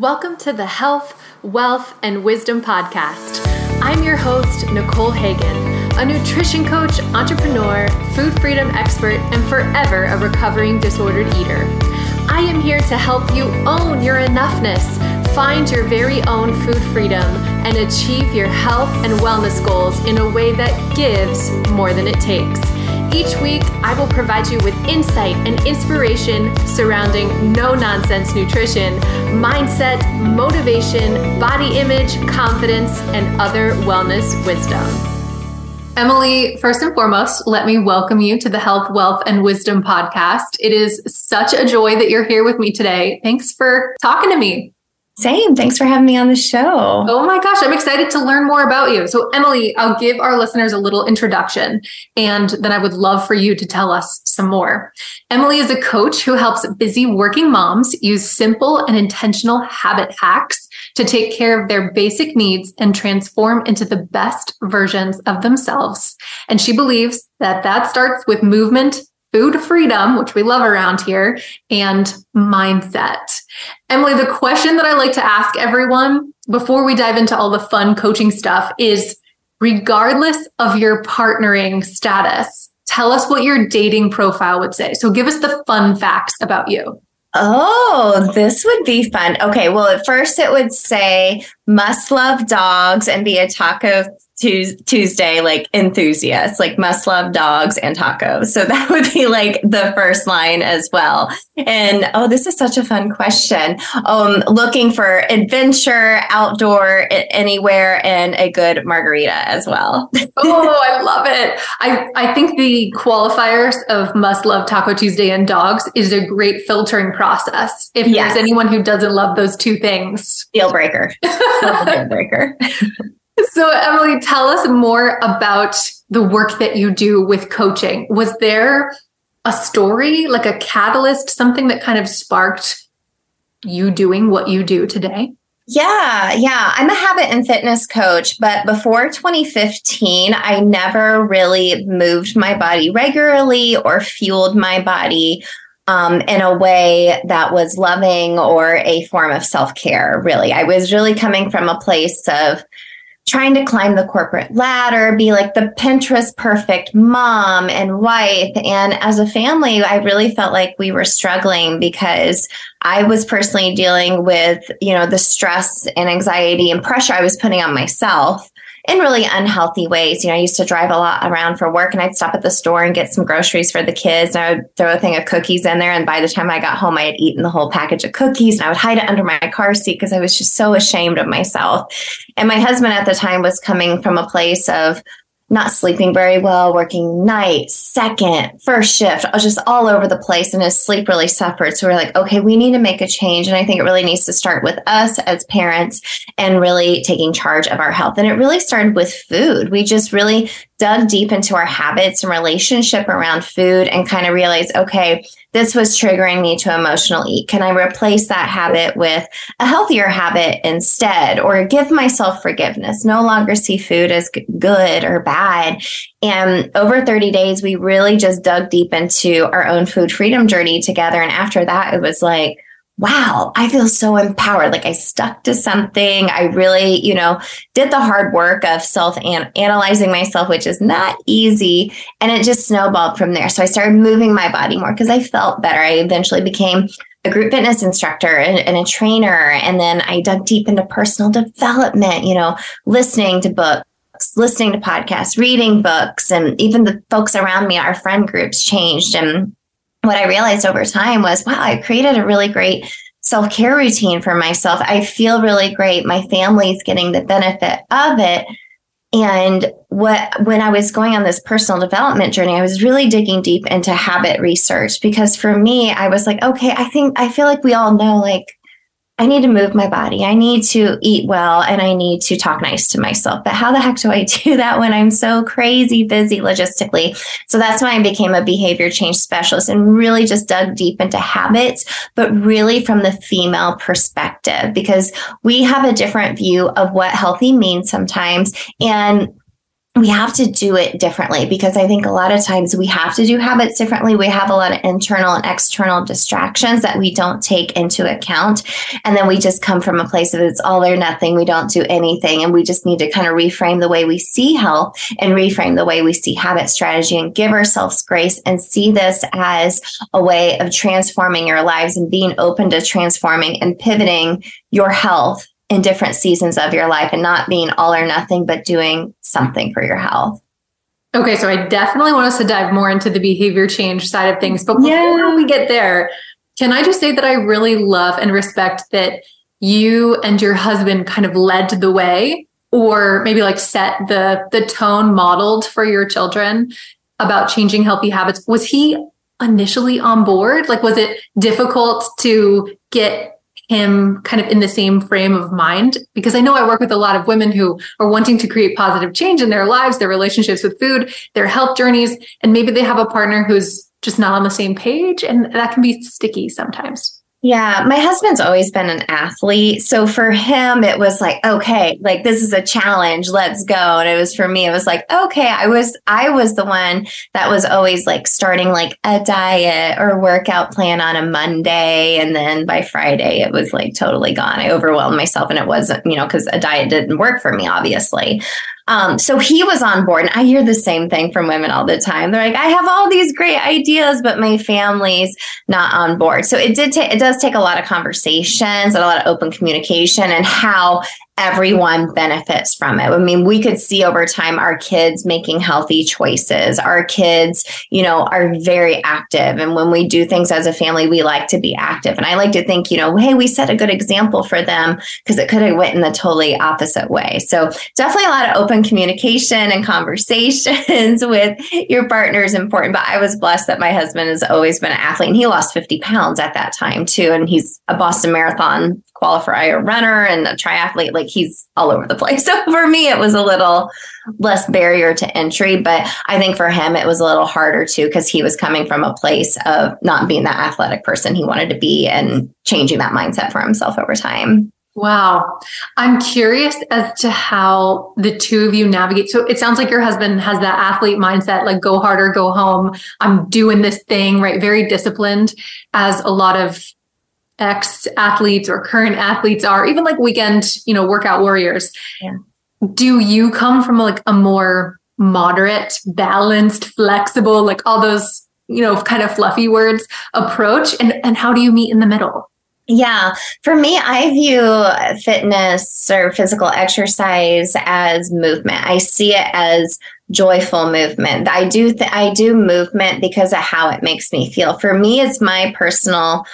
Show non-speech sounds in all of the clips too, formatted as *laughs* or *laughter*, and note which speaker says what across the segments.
Speaker 1: Welcome to the Health, Wellth, and Wisdom Podcast. I'm your host, Nicole Hagen, a nutrition coach, entrepreneur, food freedom expert, and forever a recovering disordered eater. I am here to help you own your enoughness, find your very own food freedom, and achieve your health and wellness goals in a way that gives more than it takes. Each week, I will provide you with insight and inspiration surrounding no nonsense nutrition, mindset, motivation, body image, confidence, and other wellness wisdom. Emily, first and foremost, let me welcome you to the Health, Wellth, and Wisdom podcast. It is such a joy that you're here with me today. Thanks for talking to me.
Speaker 2: Same. Thanks for having me on the show.
Speaker 1: Oh my gosh, I'm excited to learn more about you. So, Emily, I'll give our listeners a little introduction and then I would love for you to tell us some more. Emily is a coach who helps busy working moms use simple and intentional habit hacks to take care of their basic needs and transform into the best versions of themselves. And she believes that that starts with movement food freedom, which we love around here, and mindset. Emily, the question that I like to ask everyone before we dive into all the fun coaching stuff is regardless of your partnering status, tell us what your dating profile would say. So give us the fun facts about you.
Speaker 2: Oh, this would be fun. Okay, well, at first it would say must love dogs and be a taco Tuesday like enthusiasts, like must love dogs and tacos. So *laughs* that would be like the first line as well. And oh, this is such a fun question. Um, looking for adventure, outdoor, anywhere, and a good margarita as well. *laughs*
Speaker 1: oh, I love it. I I think the qualifiers of must love Taco Tuesday and dogs is a great filtering process. If yes. there's anyone who doesn't love those two things,
Speaker 2: deal breaker. *laughs* deal breaker.
Speaker 1: So, Emily, tell us more about the work that you do with coaching. Was there a story, like a catalyst, something that kind of sparked you doing what you do today?
Speaker 2: Yeah, yeah. I'm a habit and fitness coach, but before 2015, I never really moved my body regularly or fueled my body um, in a way that was loving or a form of self care, really. I was really coming from a place of trying to climb the corporate ladder, be like the Pinterest perfect mom and wife. And as a family, I really felt like we were struggling because I was personally dealing with, you know, the stress and anxiety and pressure I was putting on myself in really unhealthy ways. You know, I used to drive a lot around for work and I'd stop at the store and get some groceries for the kids. And I would throw a thing of cookies in there. And by the time I got home, I had eaten the whole package of cookies and I would hide it under my car seat because I was just so ashamed of myself. And my husband at the time was coming from a place of, not sleeping very well, working night, second, first shift, I was just all over the place. And his sleep really suffered. So we're like, okay, we need to make a change. And I think it really needs to start with us as parents and really taking charge of our health. And it really started with food. We just really dug deep into our habits and relationship around food and kind of realized, okay, this was triggering me to emotional eat. Can I replace that habit with a healthier habit instead or give myself forgiveness? No longer see food as good or bad. And over 30 days, we really just dug deep into our own food freedom journey together. And after that, it was like, wow, I feel so empowered. Like I stuck to something. I really, you know, did the hard work of self analyzing myself, which is not easy. And it just snowballed from there. So I started moving my body more because I felt better. I eventually became a group fitness instructor and, and, a trainer. And then I dug deep into personal development, you know, listening to books. Listening to podcasts, reading books, and even the folks around me, our friend groups changed. And what I realized over time was, wow, I created a really great self care routine for myself. I feel really great. My family's getting the benefit of it. And what when I was going on this personal development journey, I was really digging deep into habit research because for me, I was like, okay, I think I feel like we all know like I need to move my body. I need to eat well and I need to talk nice to myself. But how the heck do I *laughs* do that when I'm so crazy busy logistically? So that's why I became a behavior change specialist and really just dug deep into habits, but really from the female perspective, because we have a different view of what healthy means sometimes. And we have to do it differently because I think a lot of times we have to do habits differently. We have a lot of internal and external distractions that we don't take into account. And then we just come from a place of it's all or nothing. We don't do anything. And we just need to kind of reframe the way we see health and reframe the way we see habit strategy and give ourselves grace and see this as a way of transforming your lives and being open to transforming and pivoting your health in different seasons of your life and not being all or nothing, but doing something for your health.
Speaker 1: Okay, so I definitely want us to dive more into the behavior change side of things. But before yeah. we get there, can I just say that I really love and respect that you and your husband kind of led the way or maybe like set the the tone modeled for your children about changing healthy habits. Was he initially on board? Like was it difficult to get him kind of in the same frame of mind because I know I work with a lot of women who are wanting to create positive change in their lives, their relationships with food, their health journeys, and maybe they have a partner who's just not on the same page and that can be sticky sometimes.
Speaker 2: Yeah, my husband's always been an athlete. So for him, it was like, okay, like this is a challenge. Let's go. And it was for me, it was like, okay, I was, I was the one that was always like starting like a diet or workout plan on a Monday. And then by Friday, it was like totally gone. I overwhelmed myself and it wasn't, you know, because a diet didn't work for me, obviously. Um, so he was on board. And I hear the same thing from women all the time. They're like, I have all these great ideas, but my family's not on board. So it did take, it does take a lot of conversations and a lot of open communication and how everyone benefits from it. I mean, we could see over time our kids making healthy choices. Our kids, you know, are very active. And when we do things as a family, we like to be active. And I like to think, you know, hey, we set a good example for them because it could have went in the totally opposite way. So definitely a lot of open communication and conversations *laughs* with your partner is important. But I was blessed that my husband has always been an athlete and he lost 50 pounds at that time too. And he's a Boston Marathon qualifier runner and a triathlete. Like he's all over the place. *laughs* So for me, it was a little less barrier to entry. But I think for him, it was a little harder too, because he was coming from a place of not being that athletic person he wanted to be and changing that mindset for himself over time.
Speaker 1: Wow. I'm curious as to how the two of you navigate. So it sounds like your husband has that athlete mindset, like go harder, go home. I'm doing this thing, right? Very disciplined, as a lot of ex athletes or current athletes are, even like weekend, you know, workout warriors. Yeah. Do you come from like a more moderate, balanced, flexible, like all those, you know, kind of fluffy words approach? And, and how do you meet in the middle?
Speaker 2: Yeah, for me, I view fitness or physical exercise as movement. I see it as joyful movement. I do th- I do movement because of how it makes me feel. For me, it's my personal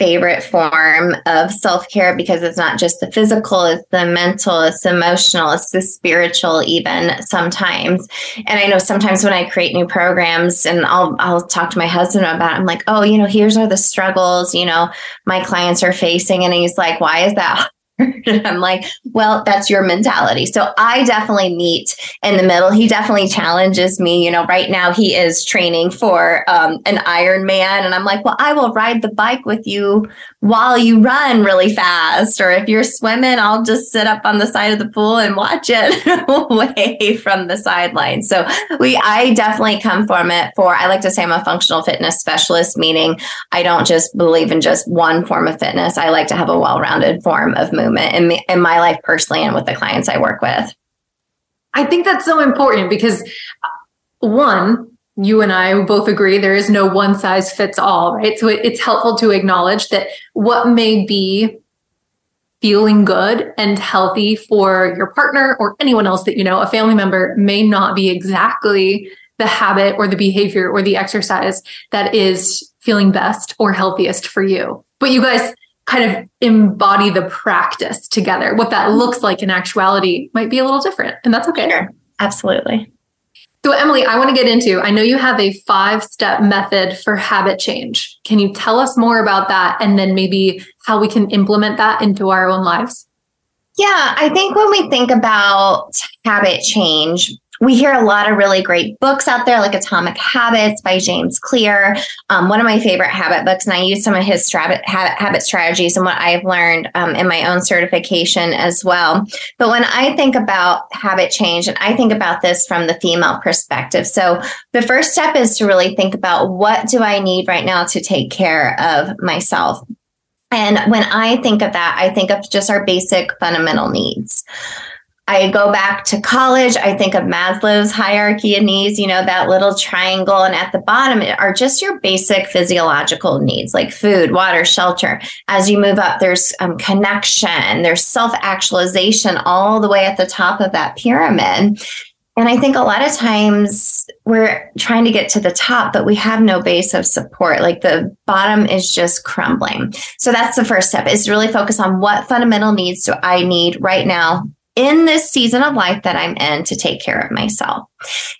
Speaker 2: favorite form of self care because it's not just the physical, it's the mental, it's emotional, it's the spiritual, even sometimes. And I know sometimes when I create new programs and I'll I'll talk to my husband about it, I'm like, oh, you know, here's are the struggles, you know, my clients are facing. And he's like, why is that *laughs* I'm like, well, that's your mentality. So I definitely meet in the middle. He definitely challenges me. You know, right now he is training for um, an Ironman, and I'm like, well, I will ride the bike with you while you run really fast. Or if you're swimming, I'll just sit up on the side of the pool and watch it *laughs* away from the sideline. So we, I definitely come from it for, I like to say I'm a functional fitness specialist, meaning I don't just believe in just one form of fitness. I like to have a well rounded form of movement in, in my life personally and with the clients I work with.
Speaker 1: I think that's so important because one, you and I both agree there is no one size fits all, right? So it, it's helpful to acknowledge that what may be feeling good and healthy for your partner or anyone else that you know, a family member may not be exactly the habit or the behavior or the exercise that is feeling best or healthiest for you. But you guys kind of embody the practice together. What that looks like in actuality might be a little different, and that's okay.
Speaker 2: Sure. Absolutely.
Speaker 1: So, Emily, I want to get into I know you have a five step method for habit change. Can you tell us more about that and then maybe how we can implement that into our own lives?
Speaker 2: Yeah, I think when we think about habit change, we hear a lot of really great books out there, like Atomic Habits by James Clear. Um, one of my favorite habit books, and I use some of his habit, habit strategies and what I've learned um, in my own certification as well. But when I think about habit change, and I think about this from the female perspective, so the first step is to really think about what do I need right now to take care of myself. And when I think of that, I think of just our basic fundamental needs. I go back to college, I think of Maslow's hierarchy of needs, you know, that little triangle. And at the bottom are just your basic physiological needs like food, water, shelter. As you move up, there's um, connection, there's self actualization all the way at the top of that pyramid. And I think a lot of times we're trying to get to the top, but we have no base of support. Like the bottom is just crumbling. So that's the first step is really focus on what fundamental needs do I need right now in this season of life that I'm in to take care of myself.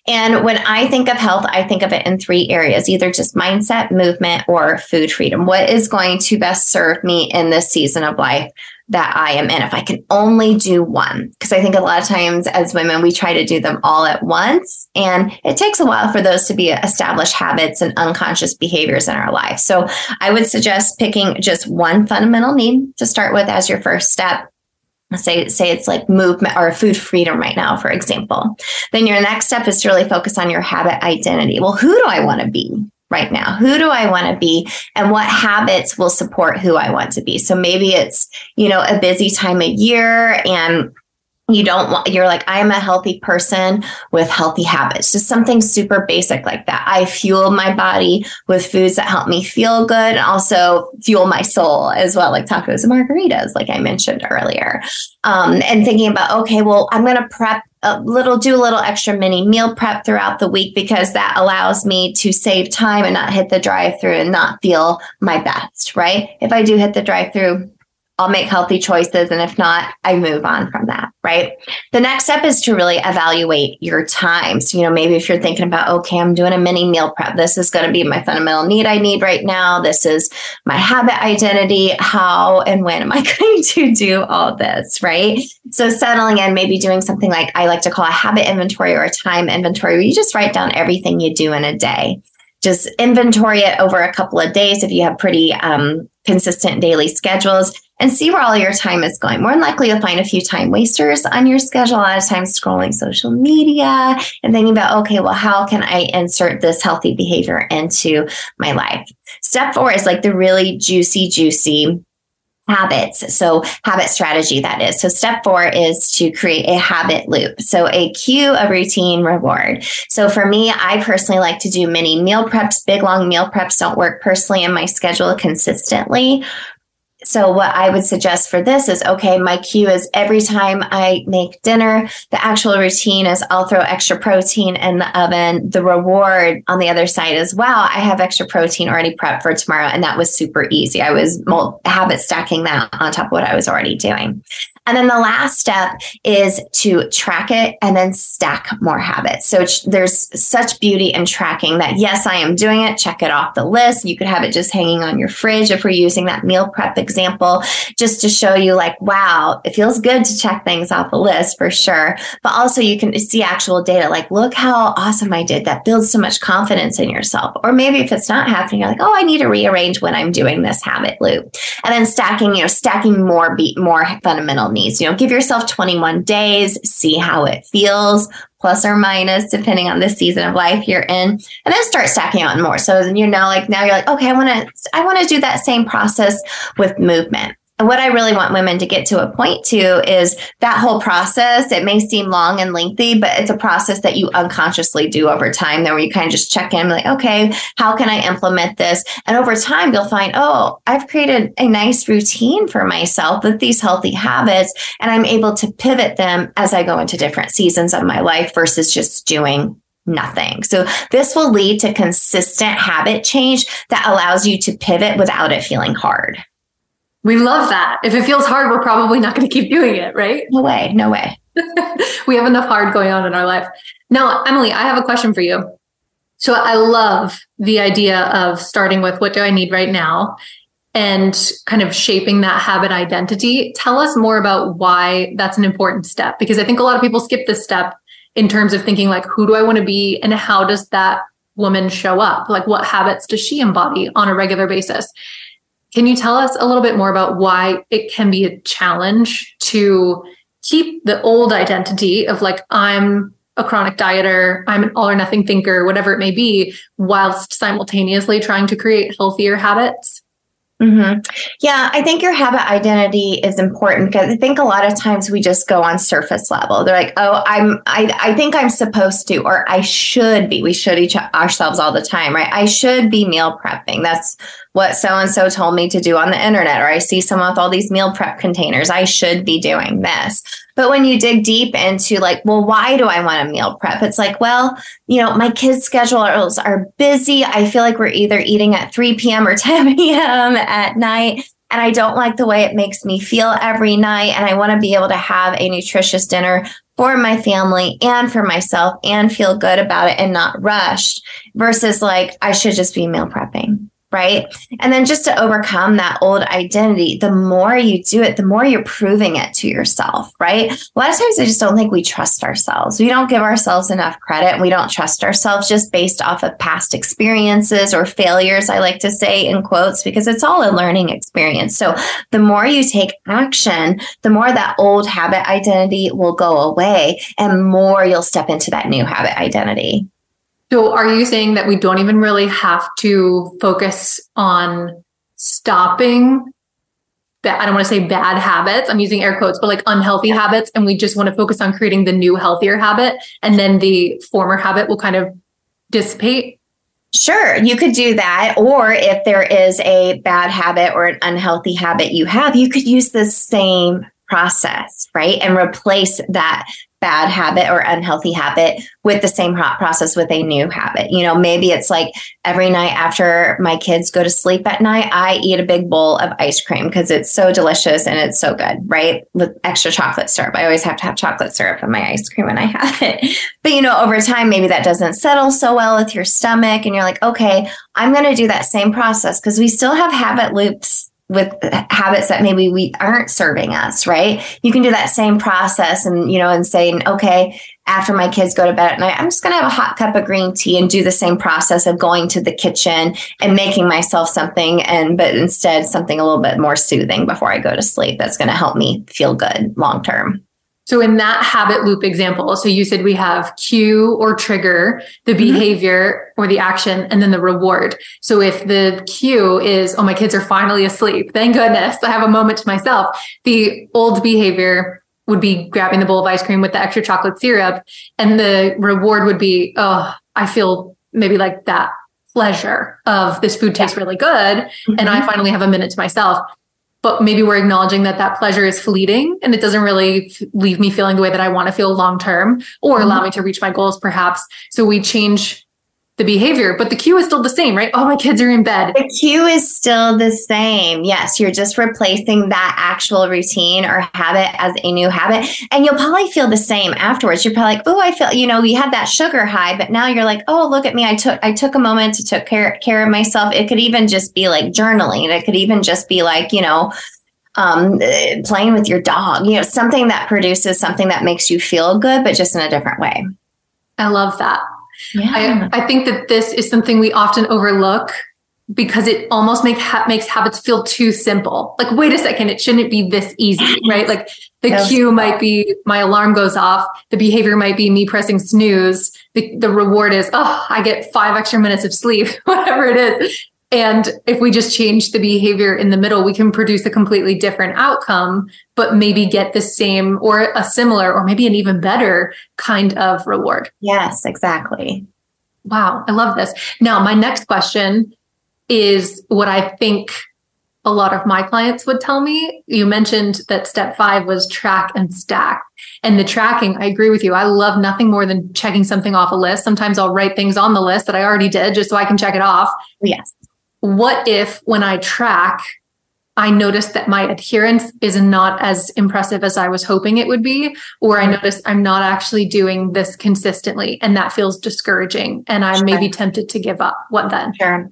Speaker 2: And when I think of health, I think of it in three areas either just mindset, movement, or food freedom. What is going to best serve me in this season of life? That I am in, if I can only do one. Because I think a lot of times as women, we try to do them all at once. And it takes a while for those to be established habits and unconscious behaviors in our life. So I would suggest picking just one fundamental need to start with as your first step say say it's like movement or food freedom right now for example then your next step is to really focus on your habit identity. Well who do i want to be right now? Who do i want to be? And what habits will support who i want to be? So maybe it's you know a busy time of year and you don't want you're like i'm a healthy person with healthy habits. Just something super basic like that. I fuel my body with foods that help me feel good and also fuel my soul as well like tacos and margaritas like i mentioned earlier. Um, and thinking about okay well i'm going to prep a little do a little extra mini meal prep throughout the week because that allows me to save time and not hit the drive through and not feel my best right? If i do hit the drive through I'll make healthy choices. And if not, I move on from that. Right. The next step is to really evaluate your time. So, you know, maybe if you're thinking about, okay, I'm doing a mini meal prep, this is going to be my fundamental need I need right now. This is my habit identity. How and when am I *laughs* going to do all this? Right. So, settling in, maybe doing something like I like to call a habit inventory or a time inventory, where you just write down everything you do in a day just inventory it over a couple of days if you have pretty um, consistent daily schedules and see where all your time is going. More than likely, you'll find a few time wasters on your schedule. A lot of times, scrolling social media and thinking about, okay, well, how can I insert this healthy behavior into my life? Step four is like the really juicy, juicy habits. So, habit strategy, that is. So, step four is to create a habit loop. So, a cue, a routine, reward. So, for me, I personally like to do mini meal preps. Big, long meal preps don't work personally in my schedule consistently so what I would suggest for this is okay, my cue is every time I make dinner, the actual routine is I'll throw extra protein in the oven. The reward on the other side as well, I have extra protein already prepped for tomorrow. And that was super easy. I was habit stacking that on top of what I was already doing. And then the last step is to track it and then stack more habits. So there's such beauty in tracking that, yes, I am doing it. Check it off the list. You could have it just hanging on your fridge if we're using that meal prep example, just to show you, like, wow, it feels good to check things off the list for sure. But also, you can see actual data, like, look how awesome I did. That builds so much confidence in yourself. Or maybe if it's not happening, you're like, oh, I need to rearrange when I'm doing this habit loop. And then stacking, you know, stacking more, more fundamental needs. You know, give yourself 21 days, see how it feels, plus or minus, depending on the season of life you're in, and then start stacking out more. So then you know, like now you're like, okay, I want to, I want to do that same process with movement. What I really want women to get to a point to is that whole process. It may seem long and lengthy, but it's a process that you unconsciously do over time. Then where you kind of just check in, like, okay, how can I implement this? And over time, you'll find, oh, I've created a nice routine for myself with these healthy habits, and I'm able to pivot them as I go into different seasons of my life versus just doing nothing. So this will lead to consistent habit change that allows you to pivot without it feeling hard.
Speaker 1: We love that. If it feels hard, we're probably not going to keep doing it, right?
Speaker 2: No way. No way. *laughs*
Speaker 1: we have enough hard going on in our life. Now, Emily, I have a question for you. So I love the idea of starting with what do I need right now and kind of shaping that habit identity. Tell us more about why that's an important step because I think a lot of people skip this step in terms of thinking like, who do I want to be and how does that woman show up? Like, what habits does she embody on a regular basis? Can you tell us a little bit more about why it can be a challenge to keep the old identity of like, I'm a chronic dieter, I'm an all or nothing thinker, whatever it may be, whilst simultaneously trying to create healthier habits?
Speaker 2: Mm-hmm. Yeah, I think your habit identity is important because I think a lot of times we just go on surface level. They're like, "Oh, I'm, I, I think I'm supposed to, or I should be." We should each ourselves all the time, right? I should be meal prepping. That's what so and so told me to do on the internet, or I see someone with all these meal prep containers. I should be doing this. But when you dig deep into like, well, why do I want a meal prep? It's like, well, you know, my kids' schedules are busy. I feel like we're either eating at 3 p.m. or *laughs* 10 p.m. at night. And I don't like the way it makes me feel every night. And I want to be able to have a nutritious dinner for my family and for myself and feel good about it and not rushed versus like, I should just be meal prepping right? And then just to overcome that old identity, the more you do it, the more you're proving it to yourself, right? A lot of times I just don't think we trust ourselves. We don't give ourselves enough credit. We don't trust ourselves just based off of past experiences or failures, I like to say in quotes, because it's all a learning experience. So the more you take action, the more that old habit identity will go away and more you'll step into that new habit identity.
Speaker 1: So are you saying that we don't even really have to focus on stopping I don't want to say bad habits. I'm using air quotes, but like unhealthy habits. And we just want to focus on creating the new, healthier habit. And then the former habit will kind of dissipate.
Speaker 2: Sure, you could do that. Or if there is a bad habit or an unhealthy habit you have, you could use the same process, right? And replace that bad habit or unhealthy habit with the same hot process with a new habit. You know, maybe it's like every night after my kids go to sleep at night, I eat a big bowl of ice cream because it's so delicious and it's so good, right? With extra chocolate syrup. I always have to have chocolate syrup in my ice cream when I have it. *laughs* But, you know, over time, maybe that doesn't settle so well with your stomach. And you're like, okay, I'm going to do that same process because we still have habit loops with habits that maybe we aren't serving us, right? You can do that same process and, you know, and saying, okay, after my kids go to bed at night, I'm just going to have a hot cup of green tea and do the same process of going to the kitchen and making myself something and, but instead something a little bit more soothing before I go to sleep that's going to help me feel good long term.
Speaker 1: So in that habit loop example, so you said we have cue or trigger, the mm-hmm. behavior or the action, and then the reward. So if the cue is, oh, my kids are finally asleep, thank goodness, I have a moment to myself. The old behavior would be grabbing the bowl of ice cream with the extra chocolate syrup. And the reward would be, oh, I feel maybe like that pleasure of this food tastes really good. Mm-hmm. And I mm-hmm. finally have a minute to myself but maybe we're acknowledging that that pleasure is fleeting and it doesn't really leave me feeling the way that I want to feel long term or mm-hmm. allow me to reach my goals perhaps. So we change the behavior, but the cue is still the same, right? Oh, my kids are in bed.
Speaker 2: The cue is still the same. Yes, you're just replacing that actual routine or habit as a new habit. And you'll probably feel the same afterwards. You're probably like, oh, I feel, you know, you had that sugar high, but now you're like, oh, look at me. I took I took a moment to take care, care of myself. It could even just be like journaling. It could even just be like, you know, um, playing with your dog, you know, something that produces something that makes you feel good, but just in a different way.
Speaker 1: I love that. Yeah. I, I think that this is something we often overlook because it almost make ha- makes habits feel too simple. Like, wait a second, it shouldn't be this easy, *laughs* right? Like the cue might be my alarm goes off. The behavior might be me pressing snooze. The, the reward is, oh, I get five extra minutes of sleep, *laughs* whatever it is. And if we just change the behavior in the middle, we can produce a completely different outcome, but maybe get the same or a similar or maybe an even better kind of reward.
Speaker 2: Yes, exactly.
Speaker 1: Wow, I love this. Now, my next question is what I think a lot of my clients would tell me. You mentioned that step five was track and stack. And the tracking, I agree with you. I love nothing more than checking something off a list. Sometimes I'll write things on the list that I already did just so I can check it off.
Speaker 2: Yes
Speaker 1: what if when I track, I notice that my adherence is not as impressive as I was hoping it would be, or I mm-hmm. notice I'm not actually doing this consistently and that feels discouraging and I'm sure. maybe tempted to give up. What then?
Speaker 2: Sure.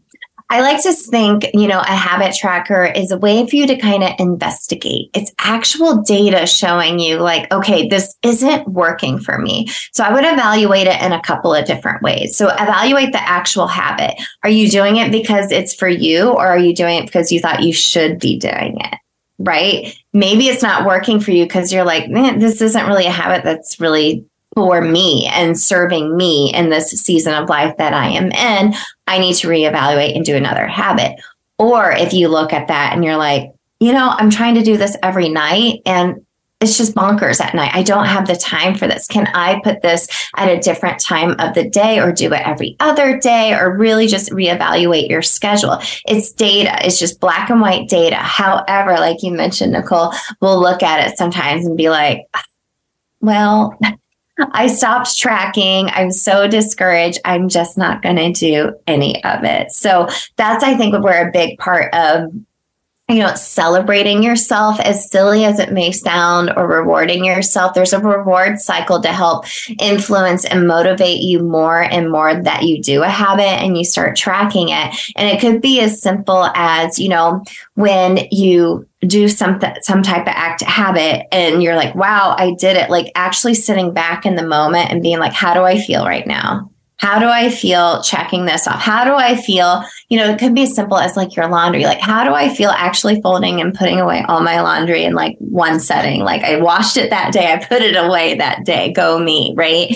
Speaker 2: I like to think, you know, a habit tracker is a way for you to kind of investigate. It's actual data showing you, like, okay, this isn't working for me. So I would evaluate it in a couple of different ways. So evaluate the actual habit. Are you doing it because it's for you, or are you doing it because you thought you should be doing it? Right? Maybe it's not working for you because you're like, man, this isn't really a habit that's really for me and serving me in this season of life that I am in, I need to reevaluate and do another habit. Or if you look at that and you're like, you know, I'm trying to do this every night and it's just bonkers at night. I don't have the time for this. Can I put this at a different time of the day or do it every other day or really just reevaluate your schedule? It's data. It's just black and white data. However, like you mentioned, Nicole, we'll look at it sometimes and be like, well, I stopped tracking. I'm so discouraged. I'm just not going to do any of it. So that's, I think, where a big part of you know, celebrating yourself, as silly as it may sound, or rewarding yourself. There's a reward cycle to help influence and motivate you more and more that you do a habit and you start tracking it. And it could be as simple as, you know, when you do some some type of act habit and you're like, wow, I did it. Like actually sitting back in the moment and being like, how do I feel right now? How do I feel checking this off? How do I feel? You know, it could be as simple as like your laundry. Like, how do I feel actually folding and putting away all my laundry in like one setting? Like, I washed it that day, I put it away that day. Go me, right?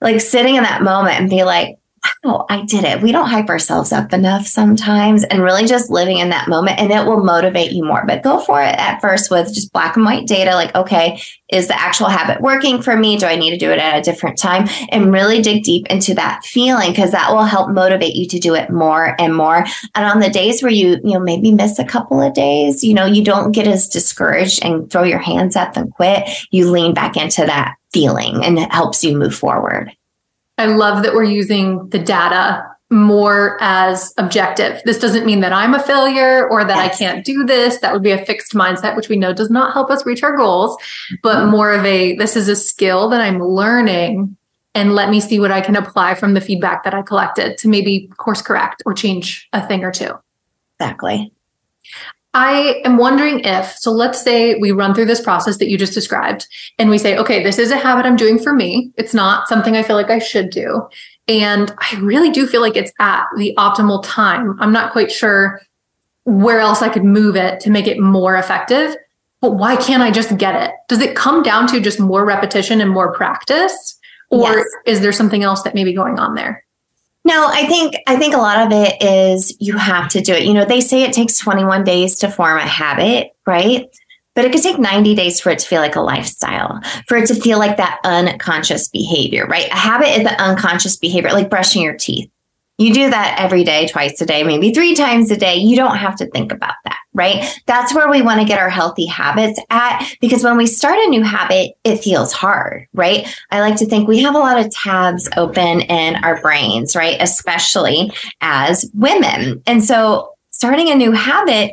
Speaker 2: Like, sitting in that moment and be like, wow, I did it. We don't hype ourselves up enough sometimes and really just living in that moment and it will motivate you more. But go for it at first with just black and white data like, okay, is the actual habit working for me? Do I need to do it at a different time? And really dig deep into that feeling because that will help motivate you to do it more and more. And on the days where you, you know, maybe miss a couple of days, you know, you don't get as discouraged and throw your hands up and quit. You lean back into that feeling and it helps you move forward.
Speaker 1: I love that we're using the data more as objective. This doesn't mean that I'm a failure or that yes. I can't do this. That would be a fixed mindset, which we know does not help us reach our goals, but mm-hmm. more of a this is a skill that I'm learning and let me see what I can apply from the feedback that I collected to maybe course correct or change a thing or two.
Speaker 2: Exactly.
Speaker 1: I am wondering if, so let's say we run through this process that you just described and we say, okay, this is a habit I'm doing for me. It's not something I feel like I should do. And I really do feel like it's at the optimal time. I'm not quite sure where else I could move it to make it more effective. But why can't I just get it? Does it come down to just more repetition and more practice? Or yes. is there something else that may be going on there?
Speaker 2: No, I think I think a lot of it is you have to do it. You know, they say it takes 21 days to form a habit, right? But it could take 90 days for it to feel like a lifestyle, for it to feel like that unconscious behavior, right? A habit is the unconscious behavior, like brushing your teeth. You do that every day, twice a day, maybe three times a day. You don't have to think about that, right? That's where we want to get our healthy habits at because when we start a new habit, it feels hard, right? I like to think we have a lot of tabs open in our brains, right? Especially as women. And so starting a new habit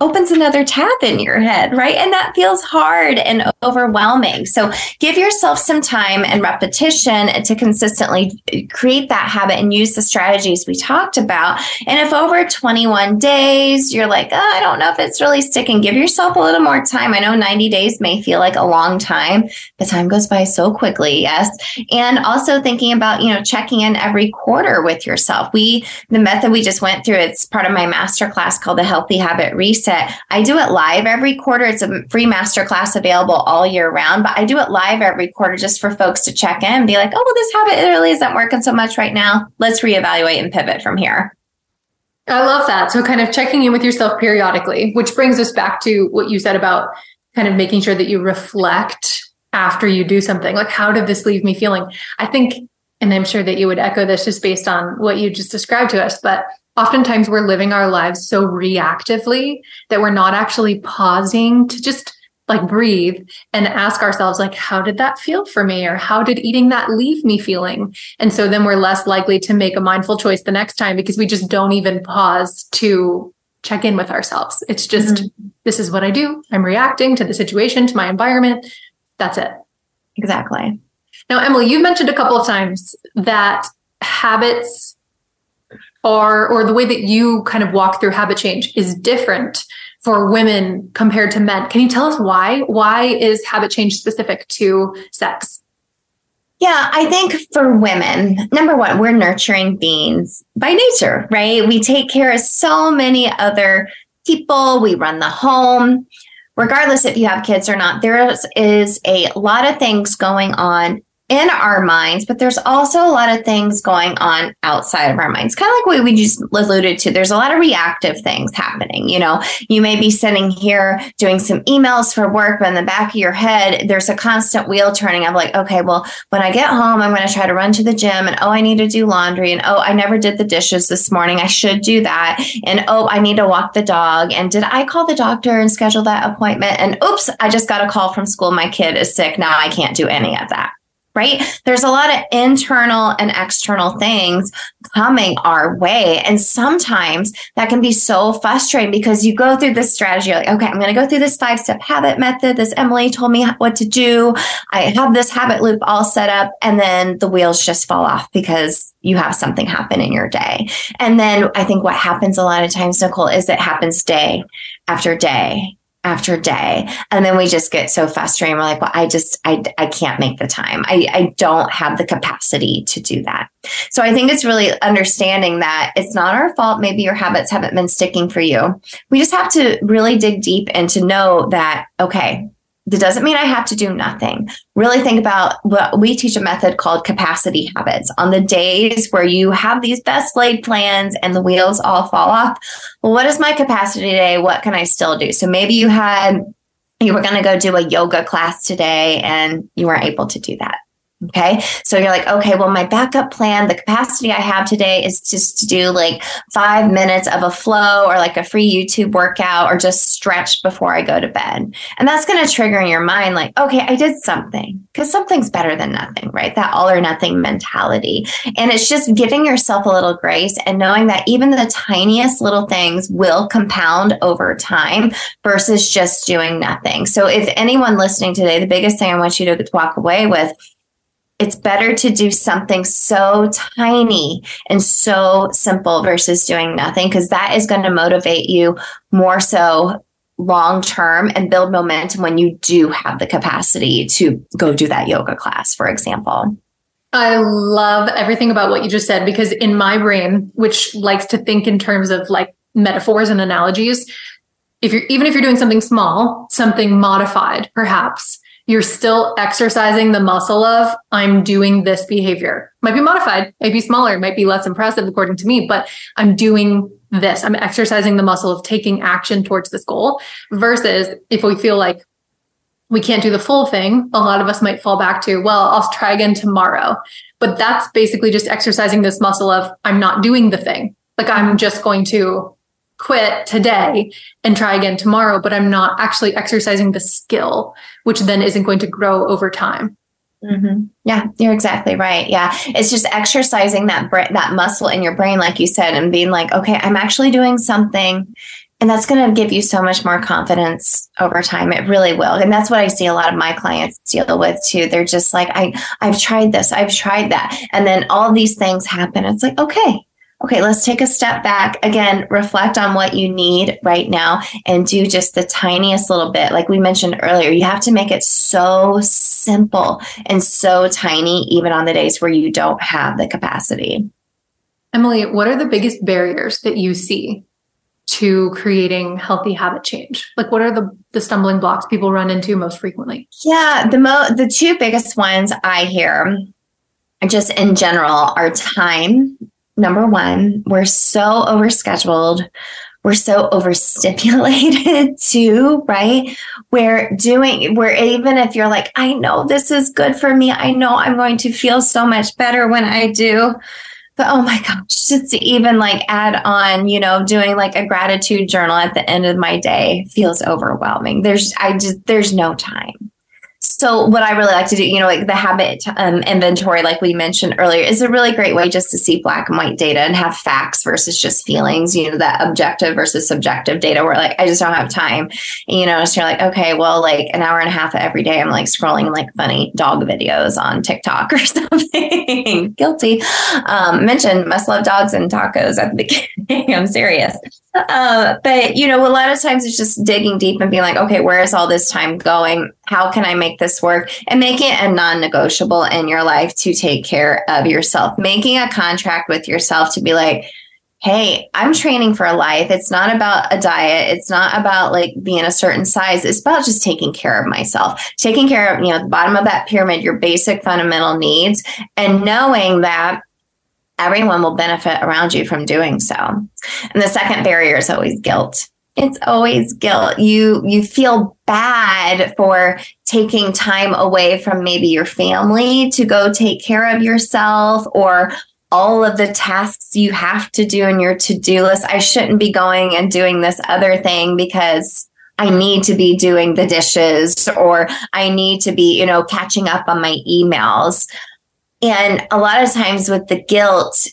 Speaker 2: opens another tab in your head, right? And that feels hard and overwhelming. So give yourself some time and repetition to consistently create that habit and use the strategies we talked about. And if over 21 days you're like, oh, I don't know if it's really sticking, give yourself a little more time. I know 90 days may feel like a long time, but time goes by so quickly. Yes. And also thinking about, you know, checking in every quarter with yourself. We, the method we just went through, it's part of my masterclass called the Healthy Habit Reset I do it live every quarter. It's a free masterclass available all year round, but I do it live every quarter just for folks to check in and be like, oh, well, this habit really isn't working so much right now. Let's reevaluate and pivot from here.
Speaker 1: I love that. So, kind of checking in with yourself periodically, which brings us back to what you said about kind of making sure that you reflect after you do something. Like, how did this leave me feeling? I think, and I'm sure that you would echo this just based on what you just described to us, but oftentimes we're living our lives so reactively that we're not actually pausing to just like breathe and ask ourselves like how did that feel for me? Or how did eating that leave me feeling? And so then we're less likely to make a mindful choice the next time because we just don't even pause to check in with ourselves. It's just mm-hmm. this is what i do. I'm reacting to the situation to my environment. That's it.
Speaker 2: Exactly.
Speaker 1: Now emily you've mentioned a couple of times that habits are, or the way that you kind of walk through habit change is different for women compared to men. Can you tell us why? Why is habit change specific to sex?
Speaker 2: Yeah, I think for women, number one, we're nurturing beings by nature, right? We take care of so many other people. We run the home. Regardless if you have kids or not, there is, is a lot of things going on in our minds, but there's also a lot of things going on outside of our minds. Kind of like what we just alluded to. There's a lot of reactive things happening. You know, you may be sitting here doing some emails for work, but in the back of your head, there's a constant wheel turning of like, okay, well, when I get home, I'm going to try to run to the gym and oh, I need to do laundry and oh, I never did the dishes this morning. I should do that. And oh, I need to walk the dog. And did I call the doctor and schedule that appointment? And oops, I just got a call from school. My kid is sick. Now I can't do any of that right? There's a lot of internal and external things coming our way. And sometimes that can be so frustrating because you go through this strategy, like, okay, I'm going to go through this five step habit method. This Emily told me what to do. I have this habit loop all set up. And then the wheels just fall off because you have something happen in your day. And then I think what happens a lot of times, Nicole, is it happens day after day after day. And then we just get so frustrated. We're like well i just i, I can't make the time. I, I don't have the capacity to do that. So i think it's really understanding that it's not our fault. Maybe your habits haven't been sticking for you. We just have to really dig deep and to know that okay that doesn't mean I have to do nothing. Really think about what we teach a method called capacity habits. On the days where you have these best laid plans and the wheels all fall off, well, what is my capacity today? What can I still do? So maybe you had, you were going to go do a yoga class today and you weren't able to do that. Okay. So you're like, okay, well, my backup plan, the capacity I have today is just to do like five minutes of a flow or like a free YouTube workout or just stretch before I go to bed. And that's going to trigger in your mind, like, okay, I did something because something's better than nothing, right? That all or nothing mentality. And it's just giving yourself a little grace and knowing that even the tiniest little things will compound over time versus just doing nothing. So if anyone listening today, the biggest thing I want you to walk away with it's better to do something so tiny and so simple versus doing nothing because that is going to motivate you more so long term and build momentum when you do have the capacity to go do that yoga class, for example.
Speaker 1: I love everything about what you just said because in my brain, which likes to think in terms of like metaphors and analogies, if you're even if you're doing something small, something modified, perhaps you're still exercising the muscle of I'm doing this behavior. Might be modified, might be smaller, might be less impressive according to me, but I'm doing this. I'm exercising the muscle of taking action towards this goal versus if we feel like we can't do the full thing, a lot of us might fall back to, well, I'll try again tomorrow. But that's basically just exercising this muscle of I'm not doing the thing. Like I'm just going to quit today and try again tomorrow, but I'm not actually exercising the skill, which then isn't going to grow over time.
Speaker 2: Mm-hmm. Yeah, you're exactly right. Yeah, it's just exercising that that muscle in your brain, like you said, and being like, okay, I'm actually doing something, and that's going to give you so much more confidence over time. It really will, and that's what I see a lot of my clients deal with too. They're just like, I I've tried this, I've tried that, and then all these things happen. It's like, okay, okay, let's take a step back. Again, reflect on what you need right now and do just the tiniest little bit. Like we mentioned earlier, you have to make it so simple and so tiny, even on the days where you don't have the capacity.
Speaker 1: Emily, what are the biggest barriers that you see to creating healthy habit change? Like what are the, the stumbling blocks people run into most frequently?
Speaker 2: Yeah, the mo the two biggest ones I hear just in general are time number one, we're so overscheduled. We're so overstimulated *laughs* too, right? We're doing, we're even if you're like, I know this is good for me. I know I'm going to feel so much better when I do. But oh my gosh, just to even like add on, you know, doing like a gratitude journal at the end of my day feels overwhelming. There's, I just, there's no time. So, what I really like to do, you know, like the habit um, inventory, like we mentioned earlier, is a really great way just to see black and white data and have facts versus just feelings, you know, that objective versus subjective data where like, I just don't have time. And, you know, so you're like, okay, well, like an hour and a half every day, I'm like scrolling like funny dog videos on TikTok *laughs* or something. *laughs* Guilty. Um, mentioned must love dogs and tacos at the beginning. *laughs* I'm serious. Uh, but you know, a lot of times it's just digging deep and being like, okay, where is all this time going? How can I make this work? And make it a non-negotiable in your life to take care of yourself. Making a contract with yourself to be like, hey, I'm training for a life. It's not about a diet. It's not about like being a certain size. It's about just taking care of myself, taking care of, you know, the bottom of that pyramid, your basic fundamental needs, and knowing that everyone will benefit around you from doing so. And the second barrier is always guilt. It's always guilt. You you feel bad for taking time away from maybe your family to go take care of yourself or all of the tasks you have to do in your to-do list. I shouldn't be going and doing this other thing because I need to be doing the dishes or I need to be, you know, catching up on my emails. And a lot of times with the guilt,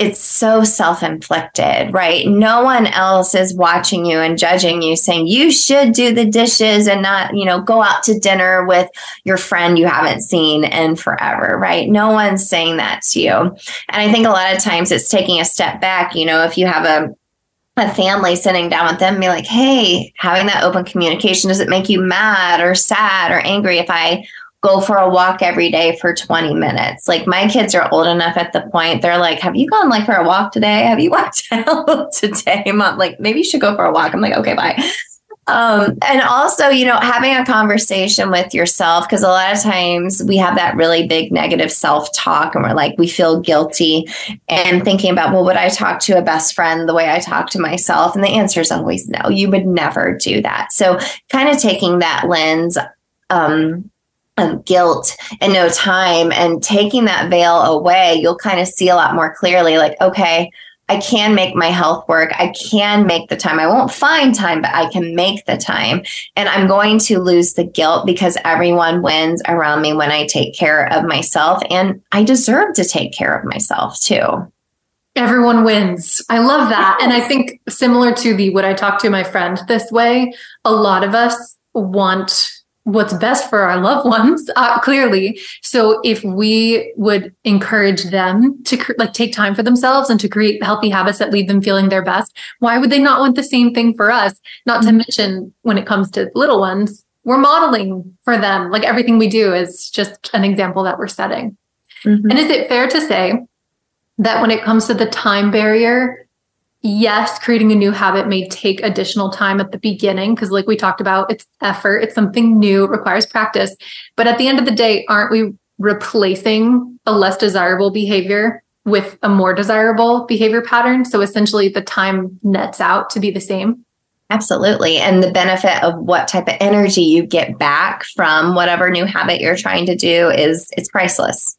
Speaker 2: it's so self inflicted, right? No one else is watching you and judging you, saying you should do the dishes and not, you know, go out to dinner with your friend you haven't seen in forever, right? No one's saying that to you. And I think a lot of times it's taking a step back. You know, if you have a a family sitting down with them be like, hey, having that open communication, does it make you mad or sad or angry if I go for a walk every day for 20 minutes. Like my kids are old enough at the point they're like, Have you gone like for a walk today? Have you walked *laughs* out today? Mom, like maybe you should go for a walk. I'm like, okay, bye. Um, and also, you know, having a conversation with yourself, because a lot of times we have that really big negative self talk and we're like, we feel guilty and thinking about, well, would I talk to a best friend the way I talk to myself? And the answer is always no, you would never do that. So, kind of taking that lens um, of guilt and no time and taking that veil away, you'll kind of see a lot more clearly like, okay, I can make my health work. I can make the time. I won't find time, but I can make the time. And I'm going to lose the guilt because everyone wins around me when I take care of myself. And I deserve to take care of myself too.
Speaker 1: Everyone wins. I love that. And I think similar to the would I talk to my friend this way, a lot of us want what's best for our loved ones uh, clearly so if we would encourage them to cr- like take time for themselves and to create healthy habits that leave them feeling their best why would they not want the same thing for us not to mm-hmm. mention when it comes to little ones we're modeling for them like everything we do is just an example that we're setting mm-hmm. and is it fair to say that when it comes to the time barrier yes, creating a new habit may take additional time at the beginning because, like we talked about, it's effort, it's something new, it requires practice. But at the end of the day, aren't we replacing a less desirable behavior with a more desirable behavior pattern? So essentially, the time nets out to be the same.
Speaker 2: Absolutely. And the benefit of what type of energy you get back from whatever new habit you're trying to do is it's priceless.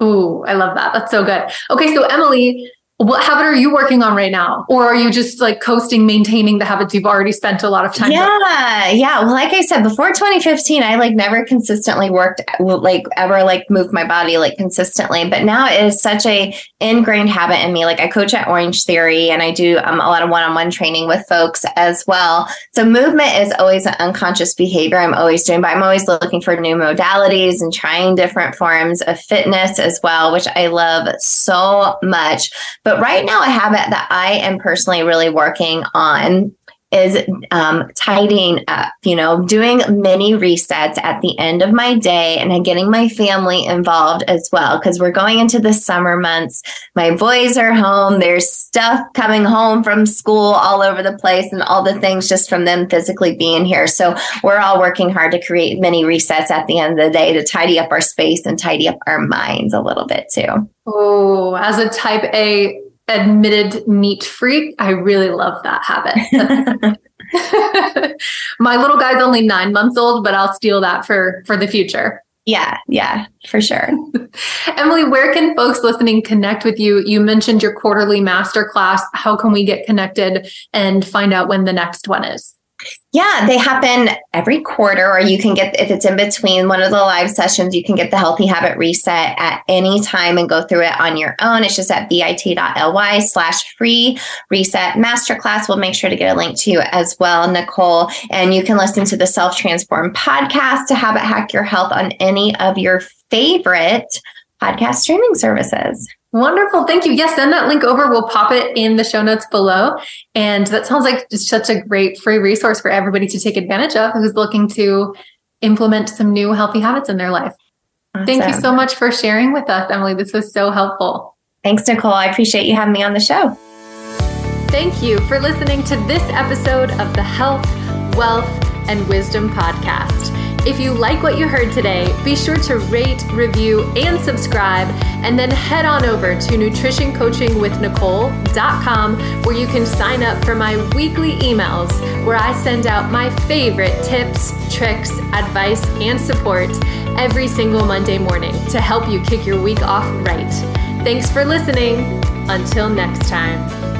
Speaker 1: Ooh, I love that. That's so good. Okay, so Emily, what habit are you working on right now? Or are you just like coasting maintaining the habits you've already spent a lot of time
Speaker 2: yeah with? yeah. Well like i said before 2015 i like never consistently worked like ever like moved my body like consistently. But now it is such a ingrained habit in me. Like i coach at Orangetheory and i do um, a lot of one-on-one training with folks as well. So movement is always an unconscious behavior i'm always doing but i'm always looking for new modalities and trying different forms of fitness as well which i love so much but right now, a habit that I am personally really working on is um, tidying up, you know, doing mini resets at the end of my day and getting my family involved as well. Cause we're going into the summer months. My boys are home. There's stuff coming home from school all over the place and all the things just from them physically being here. So we're all working hard to create mini resets at the end of the day to tidy up our space and tidy up our minds a little bit too.
Speaker 1: Oh, as a type A admitted neat freak, I really love that habit. *laughs* *laughs* My little guy's only nine months old, but I'll steal that for for the future.
Speaker 2: Yeah, yeah, for sure. *laughs*
Speaker 1: Emily, where can folks listening connect with you? You mentioned your quarterly masterclass. How can we get connected and find out when the next one is?
Speaker 2: Yeah, they happen every quarter, or you can get, if it's in between one of the live sessions, you can get the Healthy Habit Reset at any time and go through it on your own. It's just at bit.ly slash free reset masterclass. We'll make sure to get a link to you as well, Nicole. And you can listen to the Self Transform podcast to habit hack your health on any of your favorite podcast streaming services.
Speaker 1: Wonderful. Thank you. Yes, send that link over. We'll pop it in the show notes below. And that sounds like just such a great free resource for everybody to take advantage of who's looking to implement some new healthy habits in their life. Awesome. Thank you so much for sharing with us, Emily. This was so helpful.
Speaker 2: Thanks, Nicole. I appreciate you having me on the show.
Speaker 1: Thank you for listening to this episode of the Health, Wellth, and Wisdom Podcast. If you like what you heard today, be sure to rate, review, and subscribe, and then head on over to nutritioncoachingwithnicole.com where you can sign up for my weekly emails where I send out my favorite tips, tricks, advice, and support every single Monday morning to help you kick your week off right. Thanks for listening. Until next time.